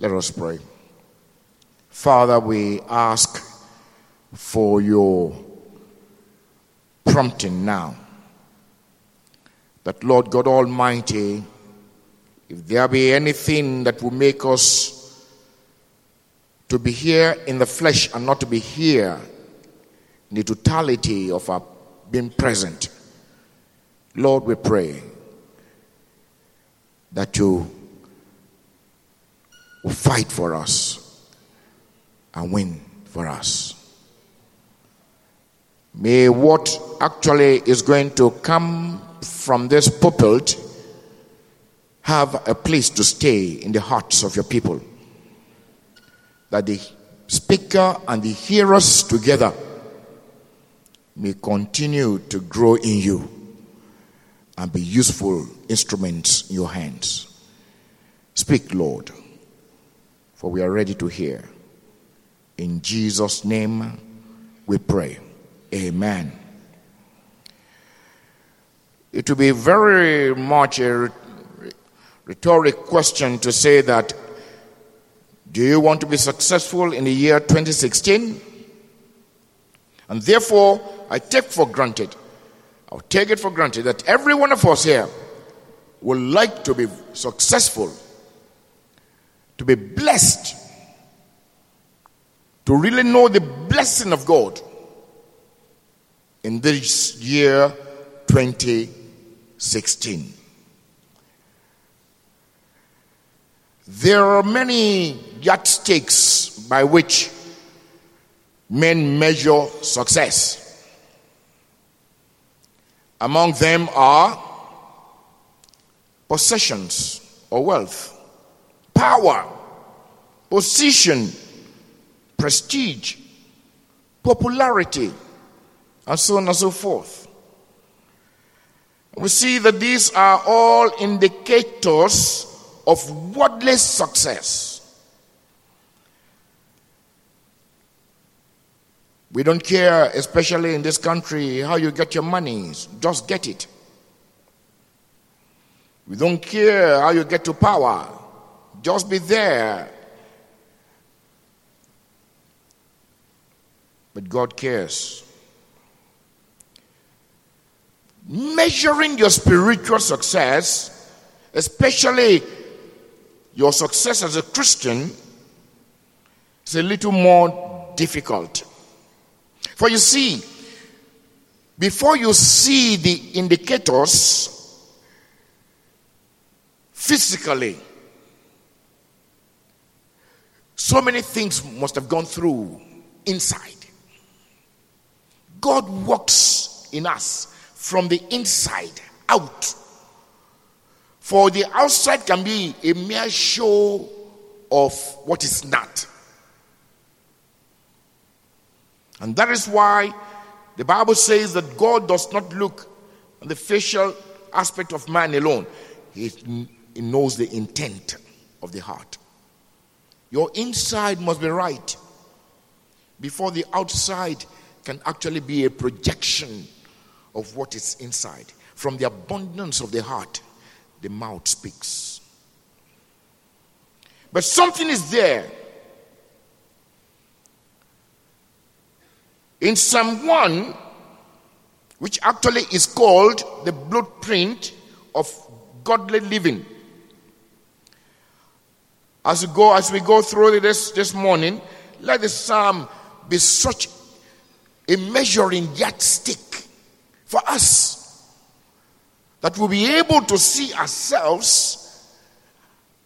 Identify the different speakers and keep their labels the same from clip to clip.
Speaker 1: Let us pray. Father, we ask for your prompting now. That Lord God Almighty, if there be anything that will make us to be here in the flesh and not to be here in the totality of our being present, Lord, we pray that you will fight for us and win for us. May what actually is going to come from this pulpit have a place to stay in the hearts of your people. That the speaker and the hearers together may continue to grow in you and be useful instruments in your hands. Speak, Lord, for we are ready to hear. In Jesus' name we pray. Amen. It would be very much a rhetoric question to say that do you want to be successful in the year 2016? And therefore, I take for granted, I'll take it for granted that every one of us here would like to be successful, to be blessed, to really know the blessing of God in this year 2016. There are many yardsticks by which men measure success. Among them are possessions or wealth, power, position, prestige, popularity, and so on and so forth. We see that these are all indicators of worldly success. We don't care, especially in this country, how you get your money, just get it. We don't care how you get to power, just be there. But God cares. Measuring your spiritual success, especially your success as a Christian, is a little more difficult. For you see, before you see the indicators physically, so many things must have gone through inside. God works in us from the inside out. For the outside can be a mere show of what is not. And that is why the Bible says that God does not look at the facial aspect of man alone, he knows the intent of the heart. Your inside must be right before the outside can actually be a projection of what is inside. From the abundance of the heart, the mouth speaks. But something is there In Psalm 1, which actually is called the blueprint of godly living. As we go, as we go through this this morning, let the psalm be such a measuring yardstick for us that we'll be able to see ourselves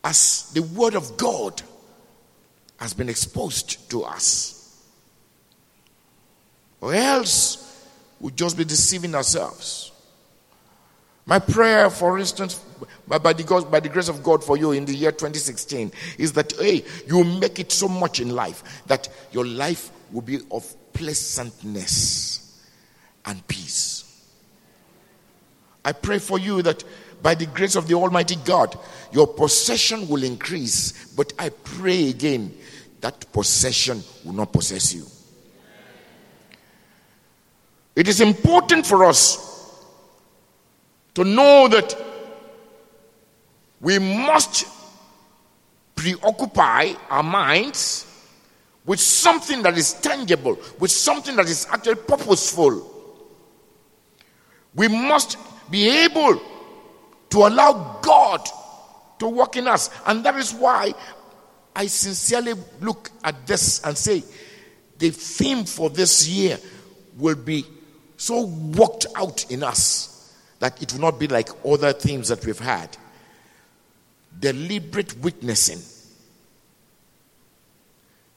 Speaker 1: as the word of God has been exposed to us. Or else we'll just be deceiving ourselves. My prayer, for instance, by, the by the grace of God for you in the year 2016, is that hey, you make it so much in life that your life will be of pleasantness and peace. I pray for you that by the grace of the Almighty God, your possession will increase. But I pray again that possession will not possess you. It is important for us to know that we must preoccupy our minds with something that is tangible, with something that is actually purposeful. We must be able to allow God to work in us. And that is why I sincerely look at this and say, the theme for this year will be so worked out in us that it will not be like other themes that we've had. Deliberate witnessing.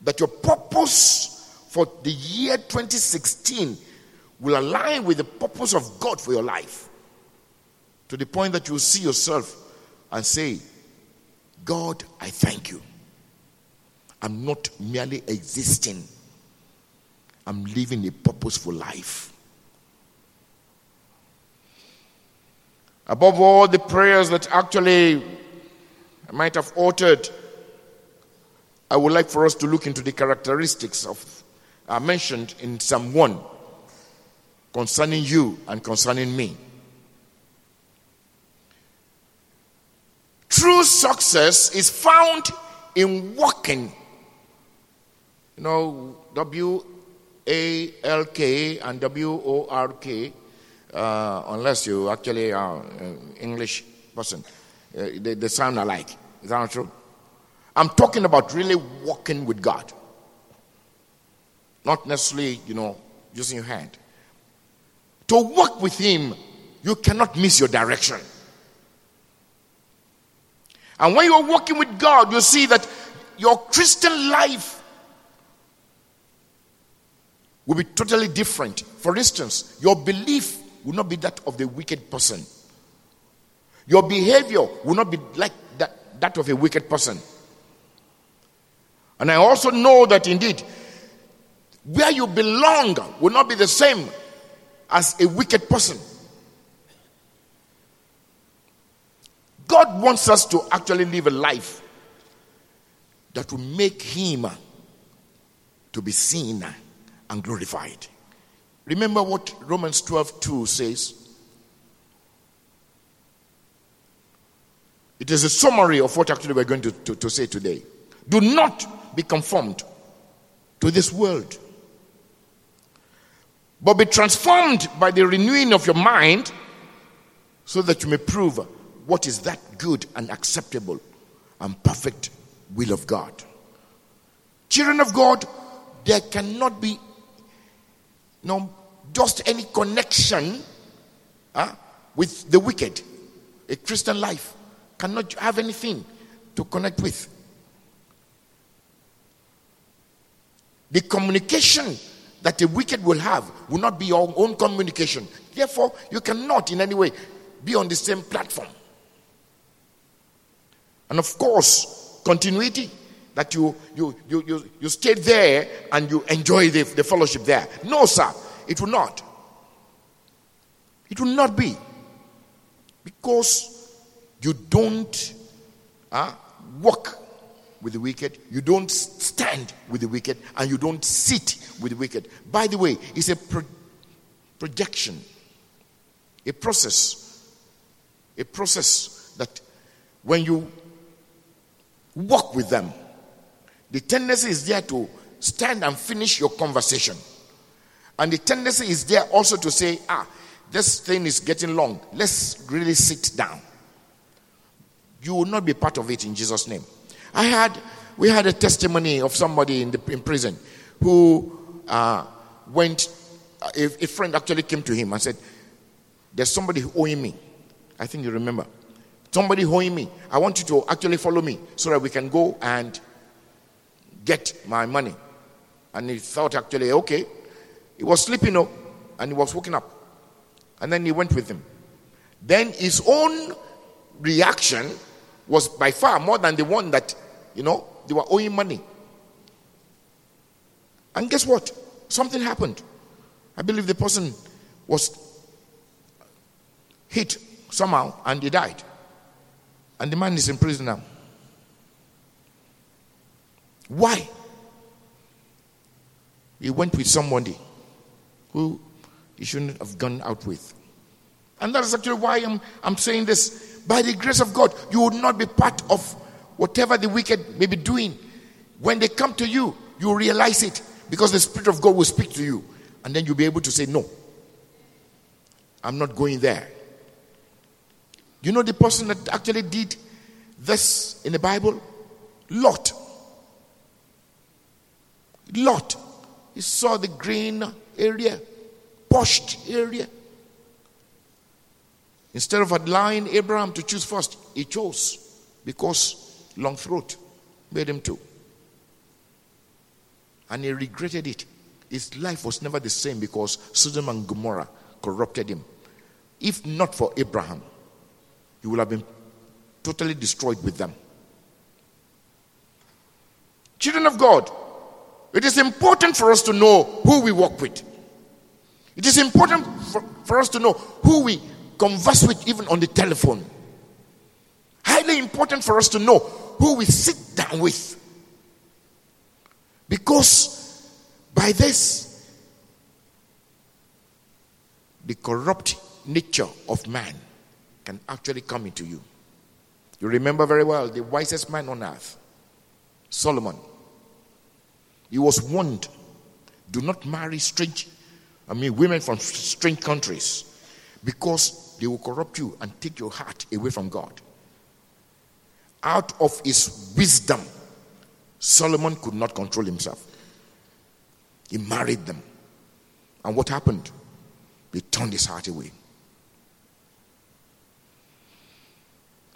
Speaker 1: That your purpose for the year 2016 will align with the purpose of God for your life. To the point that you will see yourself and say, God, I thank you. I'm not merely existing, I'm living a purposeful life. Above all the prayers that actually I might have uttered, I would like for us to look into the characteristics of uh, mentioned in Psalm 1 concerning you and concerning me. True success is found in walking. You know, W A L K and W O R K, uh, unless you actually are an English person, uh, they, they sound alike. Is that not true? I'm talking about really walking with God. Not necessarily, you know, using your hand. To walk with Him, you cannot miss your direction. And when you're walking with God, you see that your Christian life will be totally different. For instance, your belief will not be that of the wicked person. Your behavior will not be like that, that of a wicked person. And I also know that indeed, where you belong will not be the same as a wicked person. God wants us to actually live a life that will make Him to be seen and glorified. Remember what Romans 12 2 says? It is a summary of what actually we're going to, to, to say today. Do not be conformed to this world, but be transformed by the renewing of your mind so that you may prove what is that good and acceptable and perfect will of God. Children of God, there cannot be no just any connection uh, with the wicked. A Christian life cannot have anything to connect with. The communication that the wicked will have will not be your own communication. Therefore, you cannot in any way be on the same platform. And of course, continuity that you you you you, you stay there and you enjoy the, the fellowship there. No, sir, it will not. It will not be. Because you don't uh, walk with the wicked, you don't stand with the wicked, and you don't sit with the wicked. By the way, it's a pro- projection, a process, a process that when you walk with them. The tendency is there to stand and finish your conversation. And the tendency is there also to say, ah, this thing is getting long. Let's really sit down. You will not be part of it in Jesus' name. I had, we had a testimony of somebody in, the, in prison who uh, went, a, a friend actually came to him and said, There's somebody owing me. I think you remember. Somebody owing me. I want you to actually follow me so that we can go and get my money. And he thought actually, okay. He was sleeping up and he was waking up. And then he went with him. Then his own reaction was by far more than the one that, you know, they were owing money. And guess what? Something happened. I believe the person was hit somehow and he died. And the man is in prison now. Why? He went with somebody who he shouldn't have gone out with. And that is actually why I'm, I'm saying this. By the grace of God, you will not be part of whatever the wicked may be doing, when they come to you, you realize it because the Spirit of God will speak to you. And then you'll be able to say, No, I'm not going there. You know the person that actually did this in the Bible? Lot. Lot. He saw the green area, posh area. Instead of allowing Abraham to choose first, he chose because long throat made him to. And he regretted it. His life was never the same because Sodom and Gomorrah corrupted him. If not for Abraham, he would have been totally destroyed with them. Children of God, it is important for us to know who we work with. It is important for, for us to know who we converse with, even on the telephone. Highly important for us to know who we sit down with. Because by this, the corrupt nature of man can actually come into you. You remember very well the wisest man on earth, Solomon. He was warned do not marry strange, I mean, women from strange countries because they will corrupt you and take your heart away from God. Out of his wisdom, Solomon could not control himself. He married them. And what happened? He turned his heart away.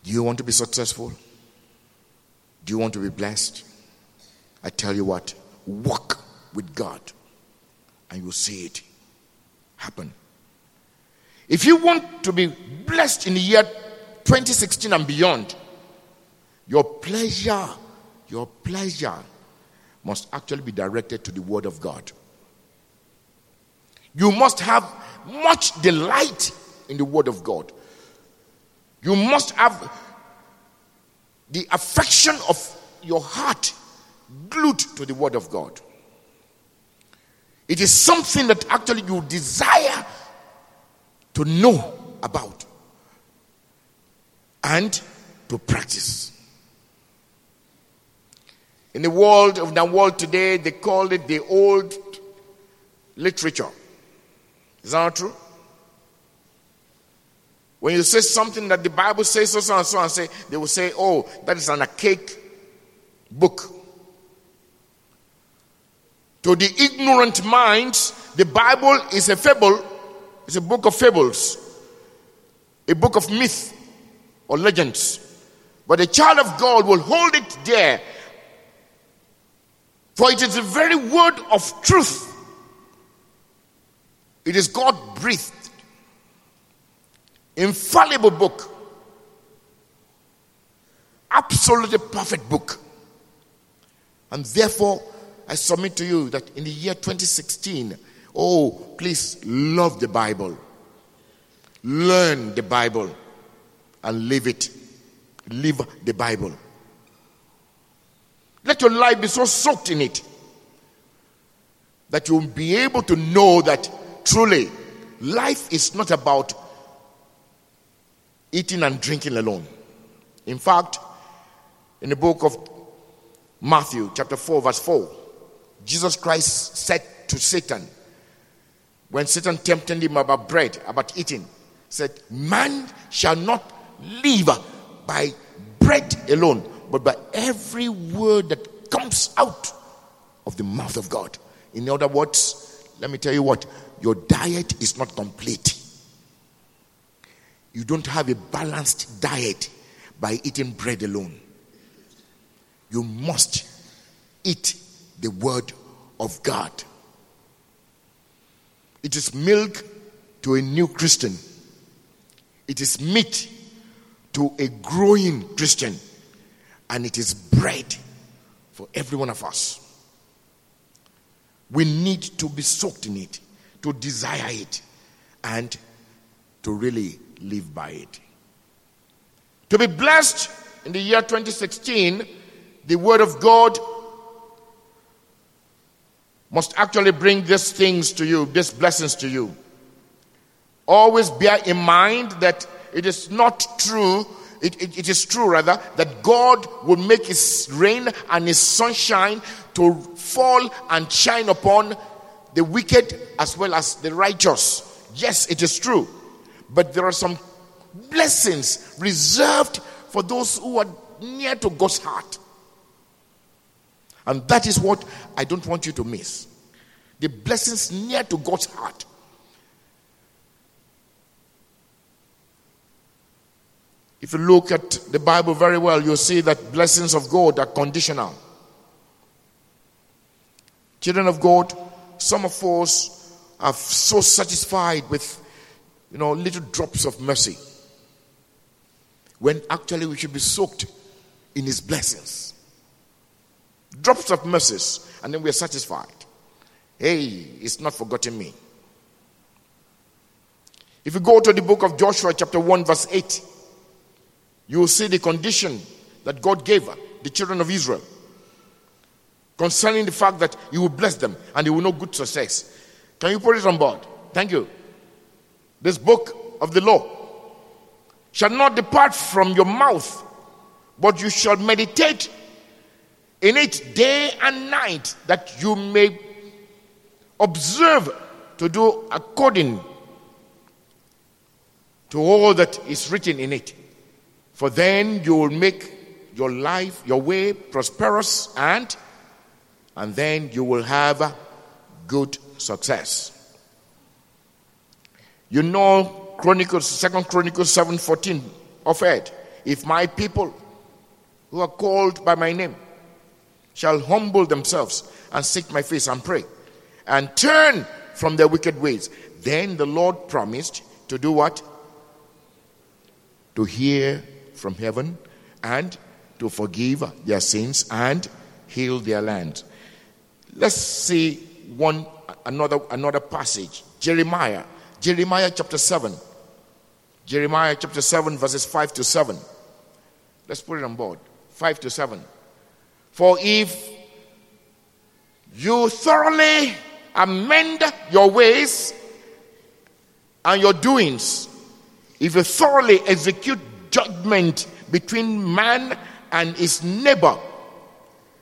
Speaker 1: Do you want to be successful? Do you want to be blessed? I tell you what, walk with God and you'll see it happen. If you want to be blessed in the year 2016 and beyond, your pleasure, your pleasure must actually be directed to the Word of God. You must have much delight in the Word of God. You must have the affection of your heart glued to the Word of God. It is something that actually you desire to know about and to practice. In the world of the world today, they call it the old literature. Is that true? When you say something that the Bible says so, so and so and say, they will say, oh, that is an archaic book. To the ignorant minds, the Bible is a fable, it's a book of fables, a book of myth or legends. But a child of God will hold it there, for it is the very word of truth. It is God breathed infallible book, absolutely perfect book. And therefore, I submit to you that in the year 2016, oh, please love the Bible, learn the Bible, and live it. Live the Bible. Let your life be so soaked in it that you'll be able to know that truly life is not about eating and drinking alone. In fact, in the book of Matthew, chapter 4, verse 4, Jesus Christ said to Satan, when Satan tempted him about bread, about eating, said, Man shall not live by bread alone, but by every word that comes out of the mouth of God. In other words, let me tell you what, your diet is not complete you don't have a balanced diet by eating bread alone. You must eat the word of God. It is milk to a new Christian, it is meat to a growing Christian, and it is bread for every one of us. We need to be soaked in it, to desire it, and to really live by it. To be blessed in the year 2016, the Word of God must actually bring these things to you, these blessings to you. Always bear in mind that it is not true it, it, it is true rather, that God will make his rain and his sunshine to fall and shine upon the wicked as well as the righteous. Yes, it is true. But there are some blessings reserved for those who are near to God's heart. And that is what I don't want you to miss. The blessings near to God's heart. If you look at the Bible very well, you'll see that blessings of God are conditional. Children of God, some of us are so satisfied with, you know, little drops of mercy. When actually we should be soaked in His blessings. Drops of mercies, and then we are satisfied. Hey, it's not forgotten me. If you go to the book of Joshua, chapter 1, verse 8, you will see the condition that God gave the children of Israel concerning the fact that He will bless them and He will know good success. Can you put it on board? Thank you. This book of the law shall not depart from your mouth, but you shall meditate in it day and night, that you may observe to do according to all that is written in it. For then you will make your life, your way prosperous and and then you will have good success. You know Chronicles, Second Chronicles 7:14 of it. If my people who are called by my name shall humble themselves and seek my face and pray and turn from their wicked ways, then the Lord promised to do what? To hear from heaven and to forgive their sins and heal their land. Let's see one another another passage. Jeremiah. Jeremiah chapter 7. Jeremiah chapter 7, verses 5 to 7. Let's put it on board. 5 to 7. For if you thoroughly amend your ways and your doings, if you thoroughly execute judgment between man and his neighbor,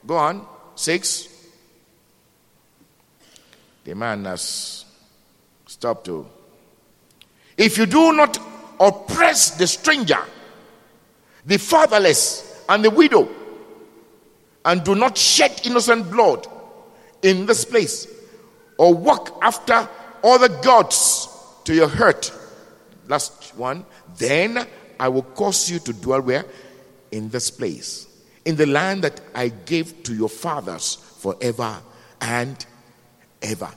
Speaker 1: go on, 6. The man has stopped to. If you do not oppress the stranger, the fatherless, and the widow, and do not shed innocent blood in this place, or walk after other gods to your hurt. Last one. Then I will cause you to dwell where? In this place. In the land that I gave to your fathers forever and ever.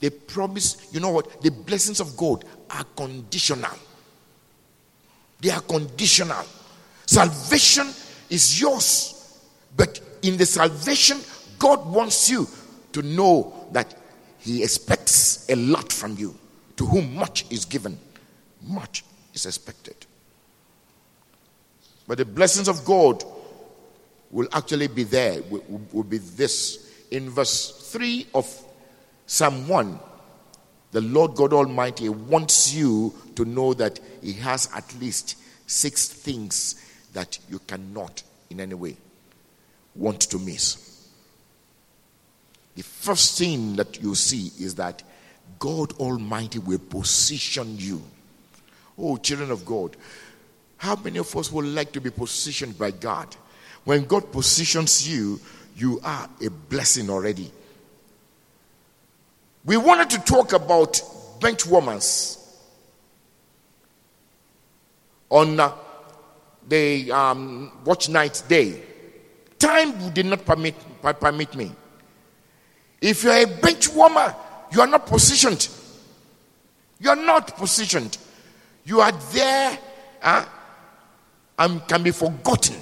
Speaker 1: They promise, you know what? The blessings of God are conditional. They are conditional. Salvation is yours. But in the salvation, God wants you to know that He expects a lot from you. To whom much is given, much is expected. But the blessings of God will actually be there, will, will be this. In verse 3 of Psalm 1, the Lord God Almighty wants you to know that He has at least six things that you cannot in any way want to miss. The first thing that you see is that God Almighty will position you. Oh, children of God, how many of us would like to be positioned by God? When God positions you, you are a blessing already. We wanted to talk about bench warmers on uh, the um, watch night day. Time did not permit, permit me. If you're a bench warmer, you are not positioned. You are not positioned. You are there uh, and can be forgotten.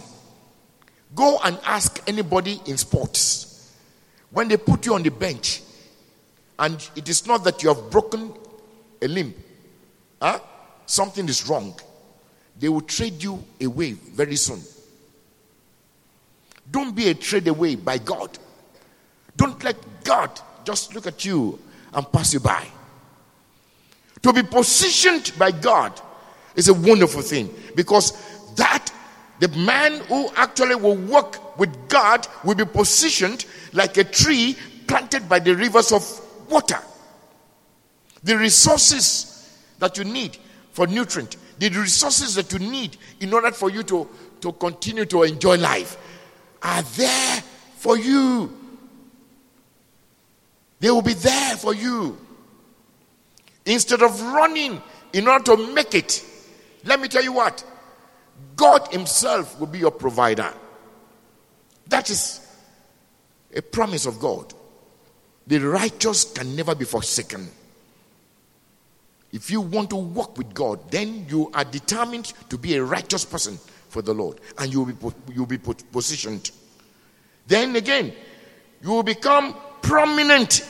Speaker 1: Go and ask anybody in sports. When they put you on the bench, and it is not that you have broken a limb, huh? something is wrong, they will trade you away very soon. Don't be a trade away by God. Don't let God just look at you and pass you by. To be positioned by God is a wonderful thing because that the man who actually will work with God will be positioned like a tree planted by the rivers of water. The resources that you need for nutrient, the resources that you need in order for you to, to continue to enjoy life are there for you. They will be there for you. Instead of running in order to make it, let me tell you what God Himself will be your provider. That is a promise of God. The righteous can never be forsaken. If you want to walk with God, then you are determined to be a righteous person for the Lord, and you will be, you will be positioned. Then again, you will become prominent,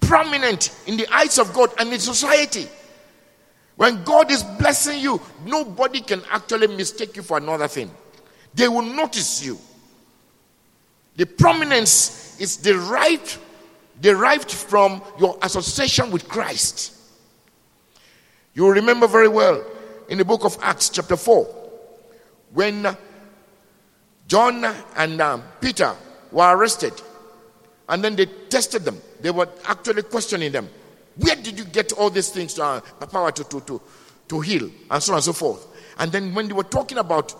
Speaker 1: prominent in the eyes of God and in society. When God is blessing you, nobody can actually mistake you for another thing. They will notice you. The prominence is derived, derived from your association with Christ. You remember very well in the book of Acts, chapter 4, when John and um, Peter were arrested and then they tested them. They were actually questioning them. Where did you get all these things, uh, power to, to, to, to heal, and so on and so forth? And then when they were talking about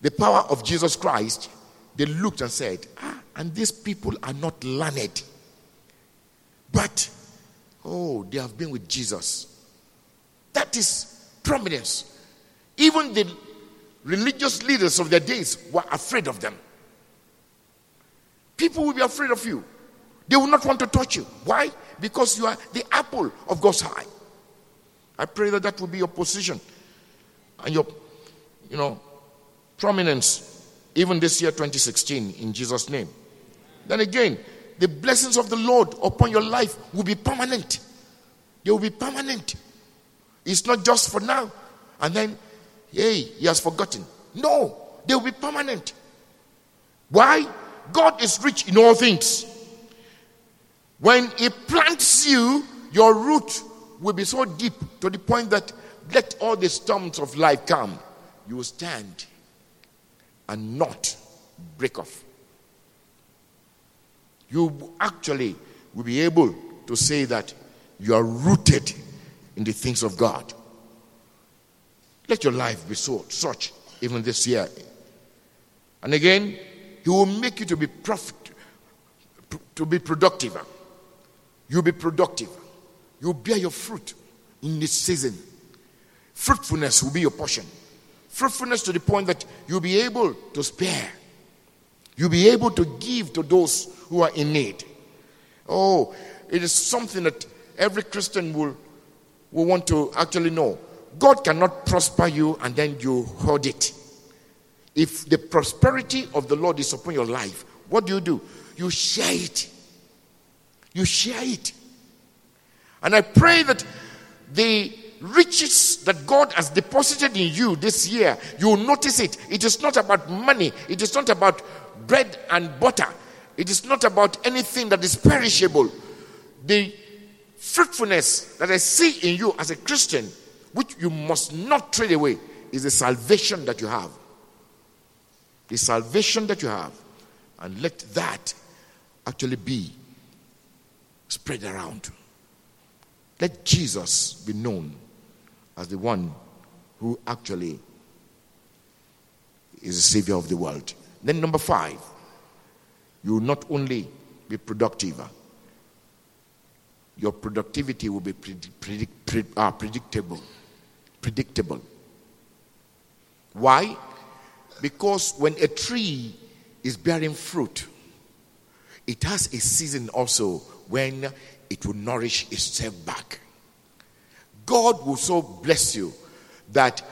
Speaker 1: the power of Jesus Christ, they looked and said, ah, and these people are not learned. But, oh, they have been with Jesus. That is prominence. Even the religious leaders of their days were afraid of them. People will be afraid of you. They will not want to touch you. Why? Because you are the apple of God's eye. I pray that that will be your position and your, you know, prominence even this year 2016 in Jesus' name. Then again, the blessings of the Lord upon your life will be permanent. They will be permanent. It's not just for now and then, hey, he has forgotten. No, they will be permanent. Why? God is rich in all things. When He plants you, your root will be so deep to the point that let all the storms of life come, you will stand and not break off. You actually will be able to say that you are rooted in the things of God. Let your life be so such even this year. And again, He will make you to be profit, to be productive. You'll be productive. You'll bear your fruit in this season. Fruitfulness will be your portion. Fruitfulness to the point that you'll be able to spare. You'll be able to give to those who are in need. Oh, it is something that every Christian will, will want to actually know. God cannot prosper you and then you hoard it. If the prosperity of the Lord is upon your life, what do you do? You share it. You share it. And I pray that the riches that God has deposited in you this year, you will notice it. It is not about money, it is not about bread and butter, it is not about anything that is perishable. The fruitfulness that I see in you as a Christian, which you must not trade away, is the salvation that you have. The salvation that you have. And let that actually be spread around. Let Jesus be known as the one who actually is the Savior of the world. Then, number five, you will not only be productive, your productivity will be predict, predict, uh, predictable. Predictable. Why? Because when a tree is bearing fruit, it has a season also when it will nourish itself back. God will so bless you that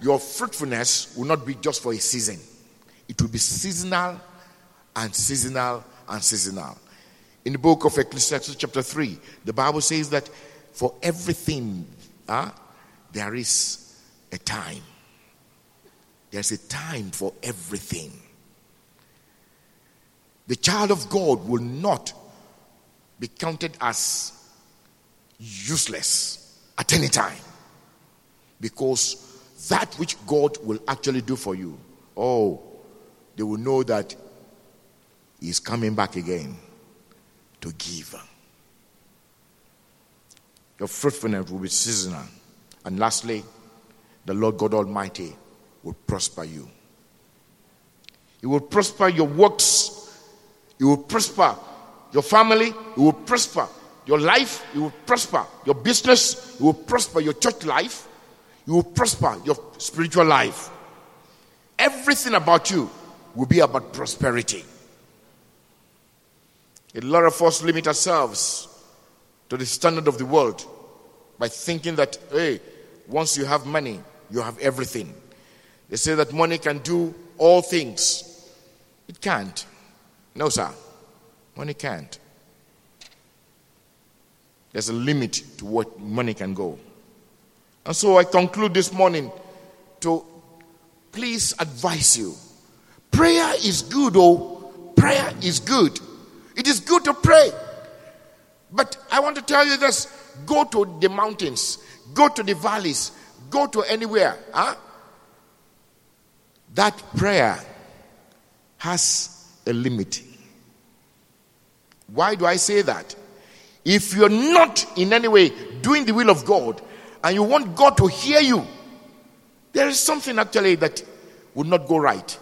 Speaker 1: your fruitfulness will not be just for a season, it will be seasonal and seasonal and seasonal. In the book of Ecclesiastes, chapter 3, the Bible says that for everything, uh, there is a time. There's a time for everything. The child of God will not be counted as useless at any time because that which God will actually do for you, oh, they will know that He's coming back again to give. Your fruitfulness will be seasonal. And lastly, the Lord God Almighty will prosper you. He will prosper your works. He will prosper your family. He will prosper your life. He will prosper your business. He will prosper your church life. He will prosper your spiritual life. Everything about you will be about prosperity. A lot of us limit ourselves to the standard of the world by thinking that, hey, once you have money, you have everything. They say that money can do all things. It can't. No, sir. Money can't. There's a limit to what money can go. And so I conclude this morning to please advise you. Prayer is good, oh, prayer is good. It is good to pray. But I want to tell you this go to the mountains, go to the valleys, go to anywhere. Huh? That prayer has a limit. Why do I say that? If you're not in any way doing the will of God and you want God to hear you, there is something actually that would not go right.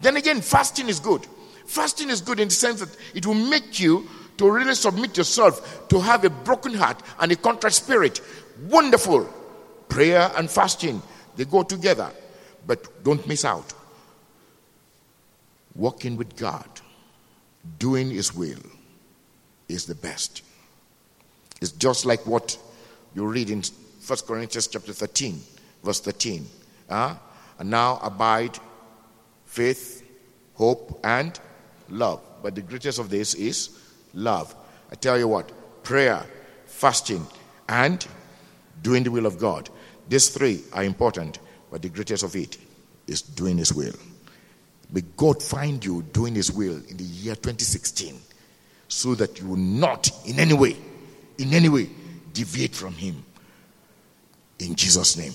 Speaker 1: Then again, fasting is good. Fasting is good in the sense that it will make you to really submit yourself to have a broken heart and a contrite spirit. Wonderful. Prayer and fasting, they go together. But don't miss out. Walking with God, doing His will, is the best. It's just like what you read in 1 Corinthians chapter 13, verse 13. Uh, and now abide faith, hope, and love. But the greatest of this is love. I tell you what, prayer, fasting, and doing the will of God. These three are important, but the greatest of it is doing His will. May God find you doing His will in the year 2016 so that you will not in any way, in any way, deviate from Him. In Jesus' name.